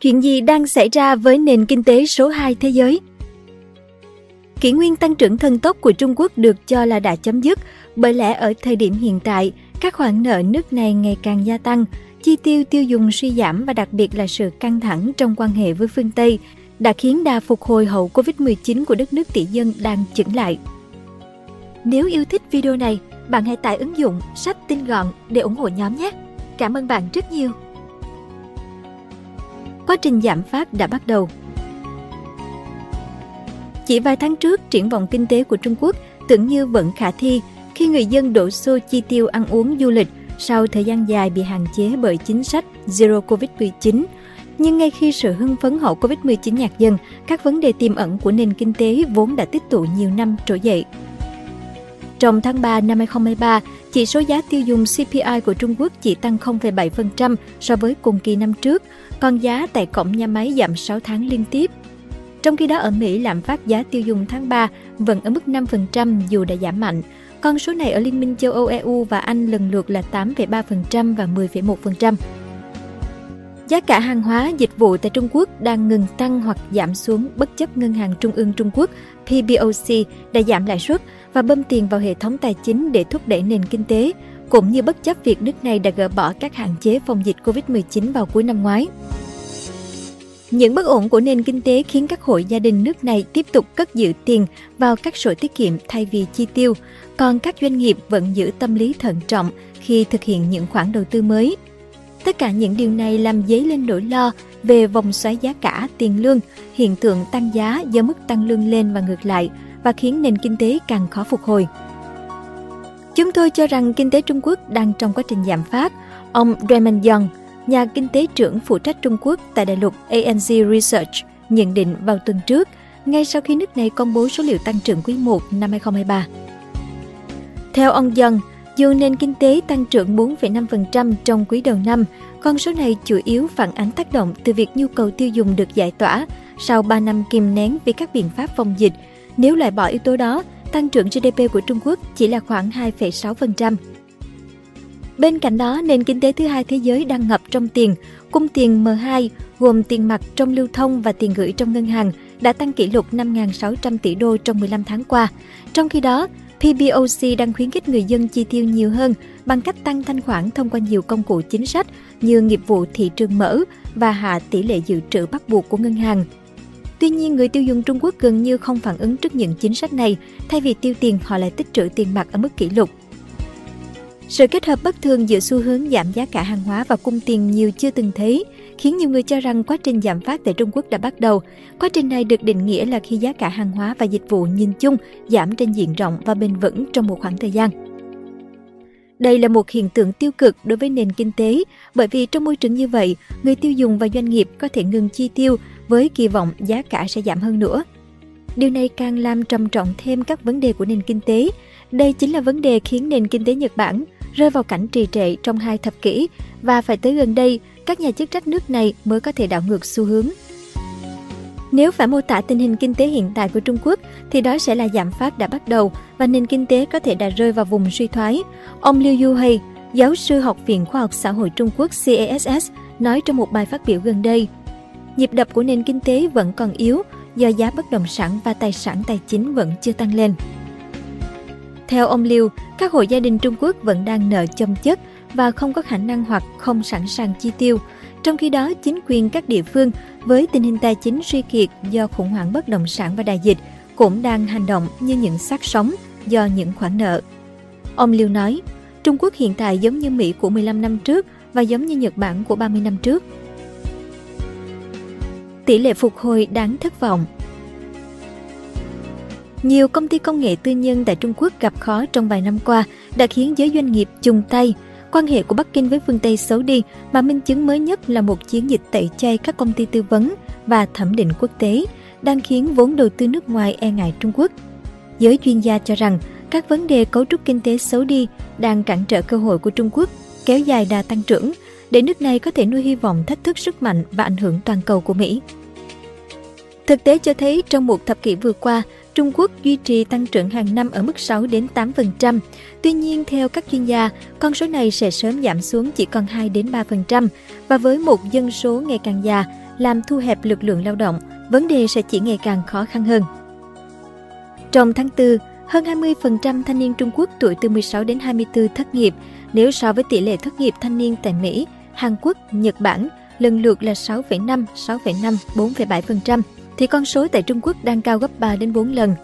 Chuyện gì đang xảy ra với nền kinh tế số 2 thế giới? Kỷ nguyên tăng trưởng thần tốc của Trung Quốc được cho là đã chấm dứt, bởi lẽ ở thời điểm hiện tại, các khoản nợ nước này ngày càng gia tăng, chi tiêu tiêu dùng suy giảm và đặc biệt là sự căng thẳng trong quan hệ với phương Tây đã khiến đà phục hồi hậu Covid-19 của đất nước tỷ dân đang chững lại. Nếu yêu thích video này, bạn hãy tải ứng dụng sách tin gọn để ủng hộ nhóm nhé. Cảm ơn bạn rất nhiều. Quá trình giảm phát đã bắt đầu. Chỉ vài tháng trước, triển vọng kinh tế của Trung Quốc tưởng như vẫn khả thi khi người dân đổ xô chi tiêu ăn uống du lịch sau thời gian dài bị hạn chế bởi chính sách Zero Covid-19. Nhưng ngay khi sự hưng phấn hậu Covid-19 nhạt dần, các vấn đề tiềm ẩn của nền kinh tế vốn đã tích tụ nhiều năm trỗi dậy. Trong tháng 3 năm 2023, chỉ số giá tiêu dùng CPI của Trung Quốc chỉ tăng 0,7% so với cùng kỳ năm trước, còn giá tại cổng nhà máy giảm 6 tháng liên tiếp. Trong khi đó ở Mỹ, lạm phát giá tiêu dùng tháng 3 vẫn ở mức 5% dù đã giảm mạnh. Con số này ở Liên minh châu Âu EU và Anh lần lượt là 8,3% và 10,1%. Giá cả hàng hóa, dịch vụ tại Trung Quốc đang ngừng tăng hoặc giảm xuống bất chấp Ngân hàng Trung ương Trung Quốc PBOC đã giảm lãi suất và bơm tiền vào hệ thống tài chính để thúc đẩy nền kinh tế, cũng như bất chấp việc nước này đã gỡ bỏ các hạn chế phòng dịch COVID-19 vào cuối năm ngoái. Những bất ổn của nền kinh tế khiến các hội gia đình nước này tiếp tục cất giữ tiền vào các sổ tiết kiệm thay vì chi tiêu, còn các doanh nghiệp vẫn giữ tâm lý thận trọng khi thực hiện những khoản đầu tư mới. Tất cả những điều này làm dấy lên nỗi lo về vòng xoáy giá cả, tiền lương, hiện tượng tăng giá do mức tăng lương lên và ngược lại và khiến nền kinh tế càng khó phục hồi. Chúng tôi cho rằng kinh tế Trung Quốc đang trong quá trình giảm phát. Ông Raymond Young, nhà kinh tế trưởng phụ trách Trung Quốc tại đại lục ANZ Research, nhận định vào tuần trước, ngay sau khi nước này công bố số liệu tăng trưởng quý 1 năm 2023. Theo ông Young, dù nền kinh tế tăng trưởng 4,5% trong quý đầu năm, con số này chủ yếu phản ánh tác động từ việc nhu cầu tiêu dùng được giải tỏa sau 3 năm kìm nén vì các biện pháp phòng dịch. Nếu loại bỏ yếu tố đó, tăng trưởng GDP của Trung Quốc chỉ là khoảng 2,6%. Bên cạnh đó, nền kinh tế thứ hai thế giới đang ngập trong tiền. Cung tiền M2 gồm tiền mặt trong lưu thông và tiền gửi trong ngân hàng đã tăng kỷ lục 5.600 tỷ đô trong 15 tháng qua. Trong khi đó, PBOC đang khuyến khích người dân chi tiêu nhiều hơn bằng cách tăng thanh khoản thông qua nhiều công cụ chính sách như nghiệp vụ thị trường mở và hạ tỷ lệ dự trữ bắt buộc của ngân hàng. Tuy nhiên, người tiêu dùng Trung Quốc gần như không phản ứng trước những chính sách này, thay vì tiêu tiền họ lại tích trữ tiền mặt ở mức kỷ lục. Sự kết hợp bất thường giữa xu hướng giảm giá cả hàng hóa và cung tiền nhiều chưa từng thấy khiến nhiều người cho rằng quá trình giảm phát tại Trung Quốc đã bắt đầu. Quá trình này được định nghĩa là khi giá cả hàng hóa và dịch vụ nhìn chung giảm trên diện rộng và bền vững trong một khoảng thời gian. Đây là một hiện tượng tiêu cực đối với nền kinh tế, bởi vì trong môi trường như vậy, người tiêu dùng và doanh nghiệp có thể ngừng chi tiêu với kỳ vọng giá cả sẽ giảm hơn nữa. Điều này càng làm trầm trọng thêm các vấn đề của nền kinh tế. Đây chính là vấn đề khiến nền kinh tế Nhật Bản rơi vào cảnh trì trệ trong hai thập kỷ và phải tới gần đây, các nhà chức trách nước này mới có thể đảo ngược xu hướng. Nếu phải mô tả tình hình kinh tế hiện tại của Trung Quốc thì đó sẽ là giảm phát đã bắt đầu và nền kinh tế có thể đã rơi vào vùng suy thoái. Ông Liu Yuhei, giáo sư Học viện Khoa học Xã hội Trung Quốc CASS, nói trong một bài phát biểu gần đây. Nhịp đập của nền kinh tế vẫn còn yếu do giá bất động sản và tài sản tài chính vẫn chưa tăng lên. Theo ông Liu, các hộ gia đình Trung Quốc vẫn đang nợ chồng chất và không có khả năng hoặc không sẵn sàng chi tiêu. Trong khi đó, chính quyền các địa phương với tình hình tài chính suy kiệt do khủng hoảng bất động sản và đại dịch cũng đang hành động như những xác sống do những khoản nợ. Ông Liu nói, Trung Quốc hiện tại giống như Mỹ của 15 năm trước và giống như Nhật Bản của 30 năm trước. Tỷ lệ phục hồi đáng thất vọng nhiều công ty công nghệ tư nhân tại Trung Quốc gặp khó trong vài năm qua đã khiến giới doanh nghiệp chung tay. Quan hệ của Bắc Kinh với phương Tây xấu đi, mà minh chứng mới nhất là một chiến dịch tẩy chay các công ty tư vấn và thẩm định quốc tế, đang khiến vốn đầu tư nước ngoài e ngại Trung Quốc. Giới chuyên gia cho rằng, các vấn đề cấu trúc kinh tế xấu đi đang cản trở cơ hội của Trung Quốc, kéo dài đà tăng trưởng, để nước này có thể nuôi hy vọng thách thức sức mạnh và ảnh hưởng toàn cầu của Mỹ. Thực tế cho thấy trong một thập kỷ vừa qua, Trung Quốc duy trì tăng trưởng hàng năm ở mức 6 đến 8%. Tuy nhiên, theo các chuyên gia, con số này sẽ sớm giảm xuống chỉ còn 2 đến 3% và với một dân số ngày càng già, làm thu hẹp lực lượng lao động, vấn đề sẽ chỉ ngày càng khó khăn hơn. Trong tháng 4, hơn 20% thanh niên Trung Quốc tuổi từ 16 đến 24 thất nghiệp, nếu so với tỷ lệ thất nghiệp thanh niên tại Mỹ, Hàn Quốc, Nhật Bản lần lượt là 6,5, 6,5, 4,7%, thì con số tại Trung Quốc đang cao gấp 3 đến 4 lần.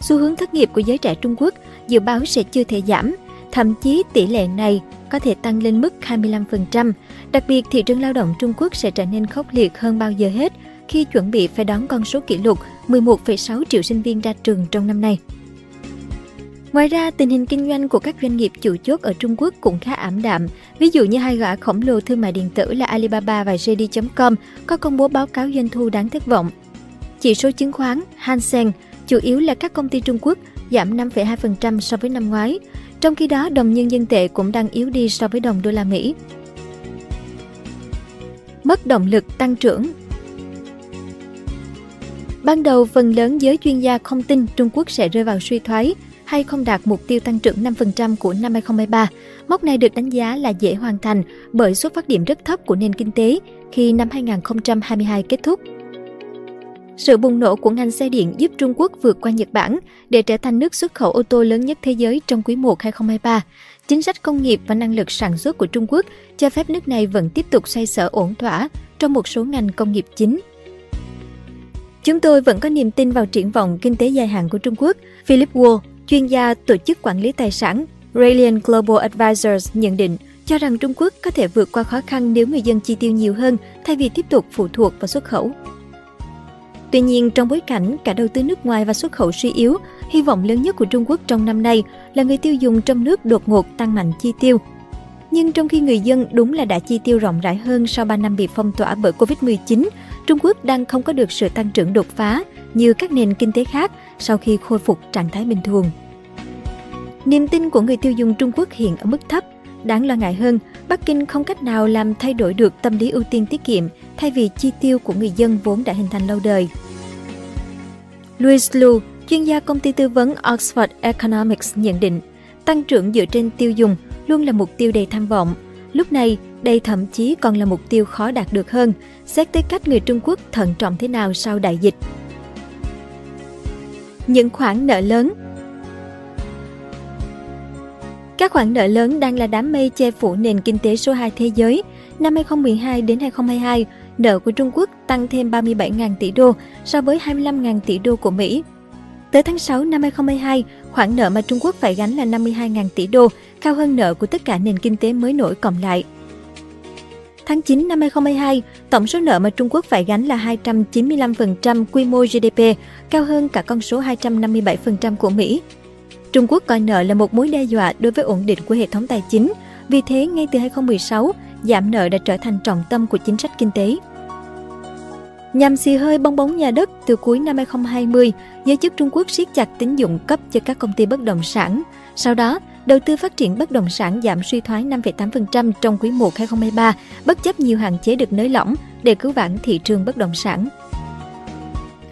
Xu hướng thất nghiệp của giới trẻ Trung Quốc dự báo sẽ chưa thể giảm, thậm chí tỷ lệ này có thể tăng lên mức 25%. Đặc biệt, thị trường lao động Trung Quốc sẽ trở nên khốc liệt hơn bao giờ hết khi chuẩn bị phải đón con số kỷ lục 11,6 triệu sinh viên ra trường trong năm nay. Ngoài ra, tình hình kinh doanh của các doanh nghiệp chủ chốt ở Trung Quốc cũng khá ảm đạm. Ví dụ như hai gã khổng lồ thương mại điện tử là Alibaba và JD.com có công bố báo cáo doanh thu đáng thất vọng. Chỉ số chứng khoán Hang Seng chủ yếu là các công ty Trung Quốc giảm 5,2% so với năm ngoái. Trong khi đó, đồng nhân dân tệ cũng đang yếu đi so với đồng đô la Mỹ. Mất động lực tăng trưởng Ban đầu, phần lớn giới chuyên gia không tin Trung Quốc sẽ rơi vào suy thoái hay không đạt mục tiêu tăng trưởng 5% của năm 2023. Mốc này được đánh giá là dễ hoàn thành bởi xuất phát điểm rất thấp của nền kinh tế khi năm 2022 kết thúc. Sự bùng nổ của ngành xe điện giúp Trung Quốc vượt qua Nhật Bản để trở thành nước xuất khẩu ô tô lớn nhất thế giới trong quý 1 2023. Chính sách công nghiệp và năng lực sản xuất của Trung Quốc cho phép nước này vẫn tiếp tục xoay sở ổn thỏa trong một số ngành công nghiệp chính. Chúng tôi vẫn có niềm tin vào triển vọng kinh tế dài hạn của Trung Quốc, Philip Wu, chuyên gia tổ chức quản lý tài sản Radian Global Advisors nhận định cho rằng Trung Quốc có thể vượt qua khó khăn nếu người dân chi tiêu nhiều hơn thay vì tiếp tục phụ thuộc vào xuất khẩu. Tuy nhiên, trong bối cảnh cả đầu tư nước ngoài và xuất khẩu suy yếu, hy vọng lớn nhất của Trung Quốc trong năm nay là người tiêu dùng trong nước đột ngột tăng mạnh chi tiêu. Nhưng trong khi người dân đúng là đã chi tiêu rộng rãi hơn sau 3 năm bị phong tỏa bởi Covid-19, Trung Quốc đang không có được sự tăng trưởng đột phá như các nền kinh tế khác sau khi khôi phục trạng thái bình thường. Niềm tin của người tiêu dùng Trung Quốc hiện ở mức thấp. Đáng lo ngại hơn, Bắc Kinh không cách nào làm thay đổi được tâm lý ưu tiên tiết kiệm thay vì chi tiêu của người dân vốn đã hình thành lâu đời. Louis Lu, chuyên gia công ty tư vấn Oxford Economics nhận định, tăng trưởng dựa trên tiêu dùng luôn là mục tiêu đầy tham vọng. Lúc này, đây thậm chí còn là mục tiêu khó đạt được hơn, xét tới cách người Trung Quốc thận trọng thế nào sau đại dịch. Những khoản nợ lớn Các khoản nợ lớn đang là đám mây che phủ nền kinh tế số 2 thế giới. Năm 2012 đến 2022, nợ của Trung Quốc tăng thêm 37.000 tỷ đô so với 25.000 tỷ đô của Mỹ. Tới tháng 6 năm 2022, khoản nợ mà Trung Quốc phải gánh là 52.000 tỷ đô, cao hơn nợ của tất cả nền kinh tế mới nổi cộng lại. Tháng 9 năm 2022, tổng số nợ mà Trung Quốc phải gánh là 295% quy mô GDP, cao hơn cả con số 257% của Mỹ. Trung Quốc coi nợ là một mối đe dọa đối với ổn định của hệ thống tài chính, vì thế ngay từ 2016, giảm nợ đã trở thành trọng tâm của chính sách kinh tế. Nhằm xì hơi bong bóng nhà đất từ cuối năm 2020, giới chức Trung Quốc siết chặt tín dụng cấp cho các công ty bất động sản. Sau đó, đầu tư phát triển bất động sản giảm suy thoái 5,8% trong quý 1 2023, bất chấp nhiều hạn chế được nới lỏng để cứu vãn thị trường bất động sản.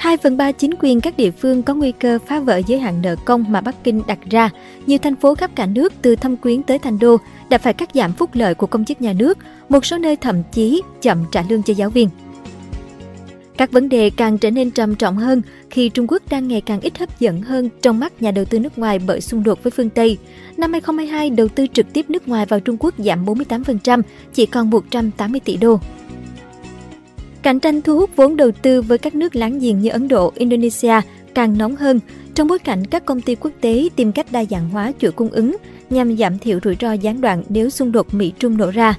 2 phần 3 chính quyền các địa phương có nguy cơ phá vỡ giới hạn nợ công mà Bắc Kinh đặt ra. Nhiều thành phố khắp cả nước từ Thâm Quyến tới Thành Đô đã phải cắt giảm phúc lợi của công chức nhà nước, một số nơi thậm chí chậm trả lương cho giáo viên. Các vấn đề càng trở nên trầm trọng hơn khi Trung Quốc đang ngày càng ít hấp dẫn hơn trong mắt nhà đầu tư nước ngoài bởi xung đột với phương Tây. Năm 2022, đầu tư trực tiếp nước ngoài vào Trung Quốc giảm 48%, chỉ còn 180 tỷ đô. Cạnh tranh thu hút vốn đầu tư với các nước láng giềng như Ấn Độ, Indonesia càng nóng hơn trong bối cảnh các công ty quốc tế tìm cách đa dạng hóa chuỗi cung ứng nhằm giảm thiểu rủi ro gián đoạn nếu xung đột Mỹ-Trung nổ ra.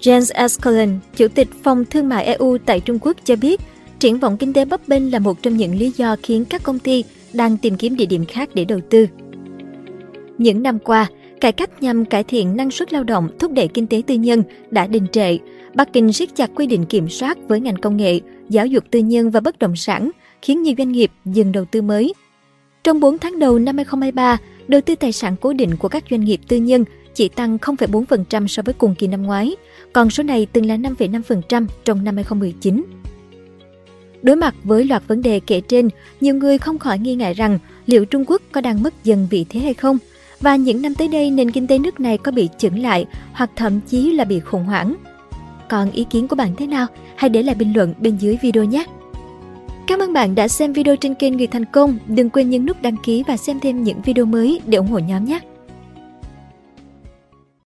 Jens Askelin, Chủ tịch Phòng Thương mại EU tại Trung Quốc cho biết, triển vọng kinh tế bấp bênh là một trong những lý do khiến các công ty đang tìm kiếm địa điểm khác để đầu tư. Những năm qua, cải cách nhằm cải thiện năng suất lao động, thúc đẩy kinh tế tư nhân đã đình trệ. Bắc Kinh siết chặt quy định kiểm soát với ngành công nghệ, giáo dục tư nhân và bất động sản, khiến nhiều doanh nghiệp dừng đầu tư mới. Trong 4 tháng đầu năm 2023, đầu tư tài sản cố định của các doanh nghiệp tư nhân chỉ tăng 0,4% so với cùng kỳ năm ngoái, còn số này từng là 5,5% trong năm 2019. Đối mặt với loạt vấn đề kể trên, nhiều người không khỏi nghi ngại rằng liệu Trung Quốc có đang mất dần vị thế hay không? Và những năm tới đây, nền kinh tế nước này có bị chững lại hoặc thậm chí là bị khủng hoảng? Còn ý kiến của bạn thế nào? Hãy để lại bình luận bên dưới video nhé! Cảm ơn bạn đã xem video trên kênh Người Thành Công. Đừng quên nhấn nút đăng ký và xem thêm những video mới để ủng hộ nhóm nhé!